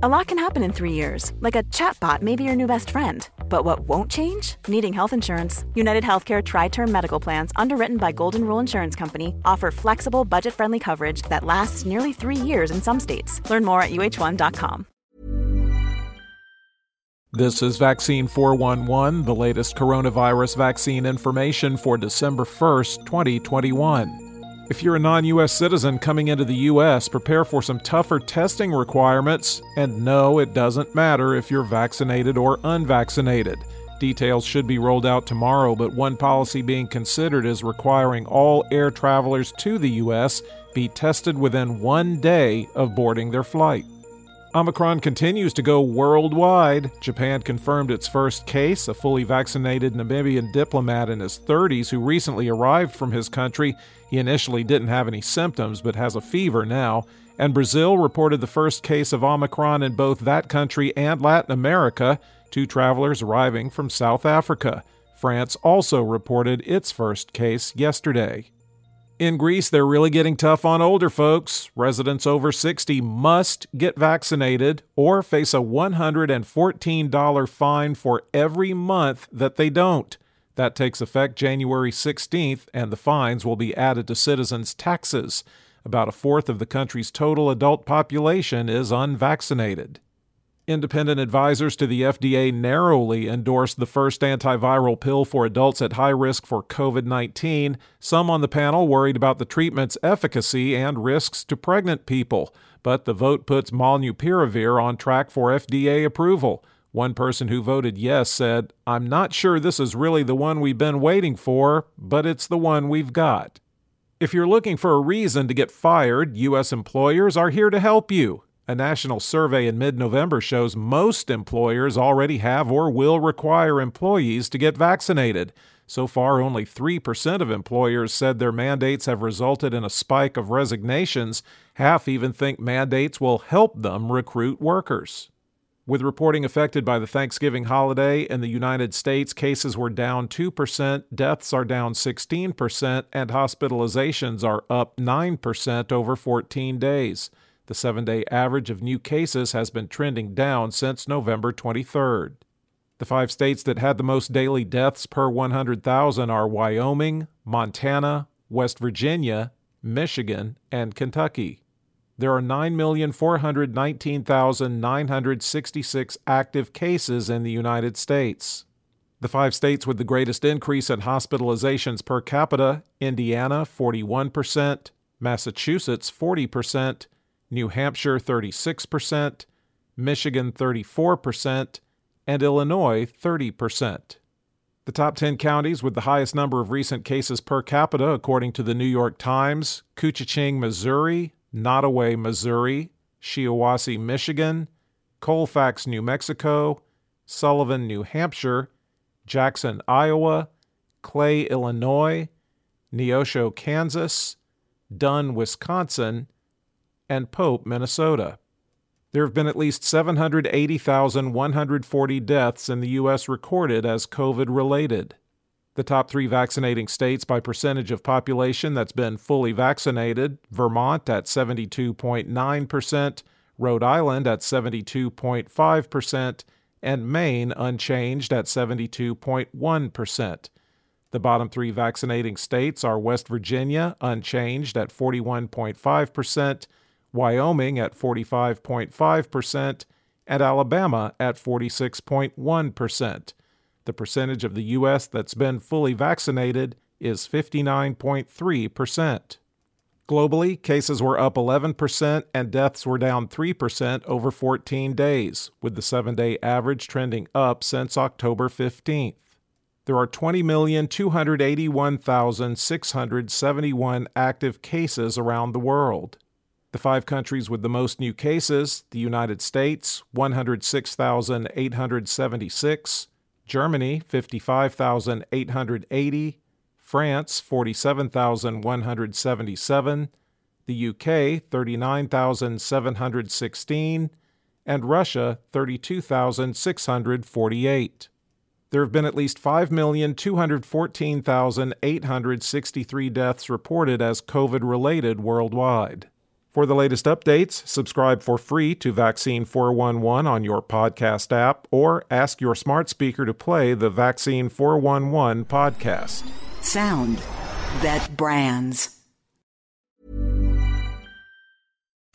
A lot can happen in three years, like a chatbot may be your new best friend. But what won't change? Needing health insurance. United Healthcare Tri Term Medical Plans, underwritten by Golden Rule Insurance Company, offer flexible, budget friendly coverage that lasts nearly three years in some states. Learn more at uh1.com. This is Vaccine 411, the latest coronavirus vaccine information for December 1st, 2021. If you're a non US citizen coming into the US, prepare for some tougher testing requirements. And no, it doesn't matter if you're vaccinated or unvaccinated. Details should be rolled out tomorrow, but one policy being considered is requiring all air travelers to the U.S. be tested within one day of boarding their flight. Omicron continues to go worldwide. Japan confirmed its first case, a fully vaccinated Namibian diplomat in his 30s who recently arrived from his country. He initially didn't have any symptoms but has a fever now. And Brazil reported the first case of Omicron in both that country and Latin America, two travelers arriving from South Africa. France also reported its first case yesterday. In Greece, they're really getting tough on older folks. Residents over 60 must get vaccinated or face a $114 fine for every month that they don't. That takes effect January 16th, and the fines will be added to citizens' taxes. About a fourth of the country's total adult population is unvaccinated. Independent advisors to the FDA narrowly endorsed the first antiviral pill for adults at high risk for COVID 19. Some on the panel worried about the treatment's efficacy and risks to pregnant people, but the vote puts molnupiravir on track for FDA approval. One person who voted yes said, I'm not sure this is really the one we've been waiting for, but it's the one we've got. If you're looking for a reason to get fired, U.S. employers are here to help you. A national survey in mid November shows most employers already have or will require employees to get vaccinated. So far, only 3% of employers said their mandates have resulted in a spike of resignations. Half even think mandates will help them recruit workers. With reporting affected by the Thanksgiving holiday in the United States, cases were down 2%, deaths are down 16%, and hospitalizations are up 9% over 14 days. The seven day average of new cases has been trending down since November 23rd. The five states that had the most daily deaths per 100,000 are Wyoming, Montana, West Virginia, Michigan, and Kentucky. There are 9,419,966 active cases in the United States. The five states with the greatest increase in hospitalizations per capita Indiana, 41%, Massachusetts, 40%, New Hampshire 36%, Michigan 34%, and Illinois 30%. The top 10 counties with the highest number of recent cases per capita, according to the New York Times Koochiching, Missouri, Nottoway, Missouri, Shiawassee, Michigan, Colfax, New Mexico, Sullivan, New Hampshire, Jackson, Iowa, Clay, Illinois, Neosho, Kansas, Dunn, Wisconsin, and Pope, Minnesota. There have been at least 780,140 deaths in the U.S. recorded as COVID related. The top three vaccinating states by percentage of population that's been fully vaccinated Vermont at 72.9%, Rhode Island at 72.5%, and Maine unchanged at 72.1%. The bottom three vaccinating states are West Virginia, unchanged at 41.5%, Wyoming at 45.5%, and Alabama at 46.1%. The percentage of the U.S. that's been fully vaccinated is 59.3%. Globally, cases were up 11% and deaths were down 3% over 14 days, with the seven day average trending up since October 15th. There are 20,281,671 active cases around the world. The five countries with the most new cases the United States, 106,876, Germany, 55,880, France, 47,177, the UK, 39,716, and Russia, 32,648. There have been at least 5,214,863 deaths reported as COVID related worldwide. For the latest updates, subscribe for free to Vaccine 411 on your podcast app or ask your smart speaker to play the Vaccine 411 podcast. Sound that brands.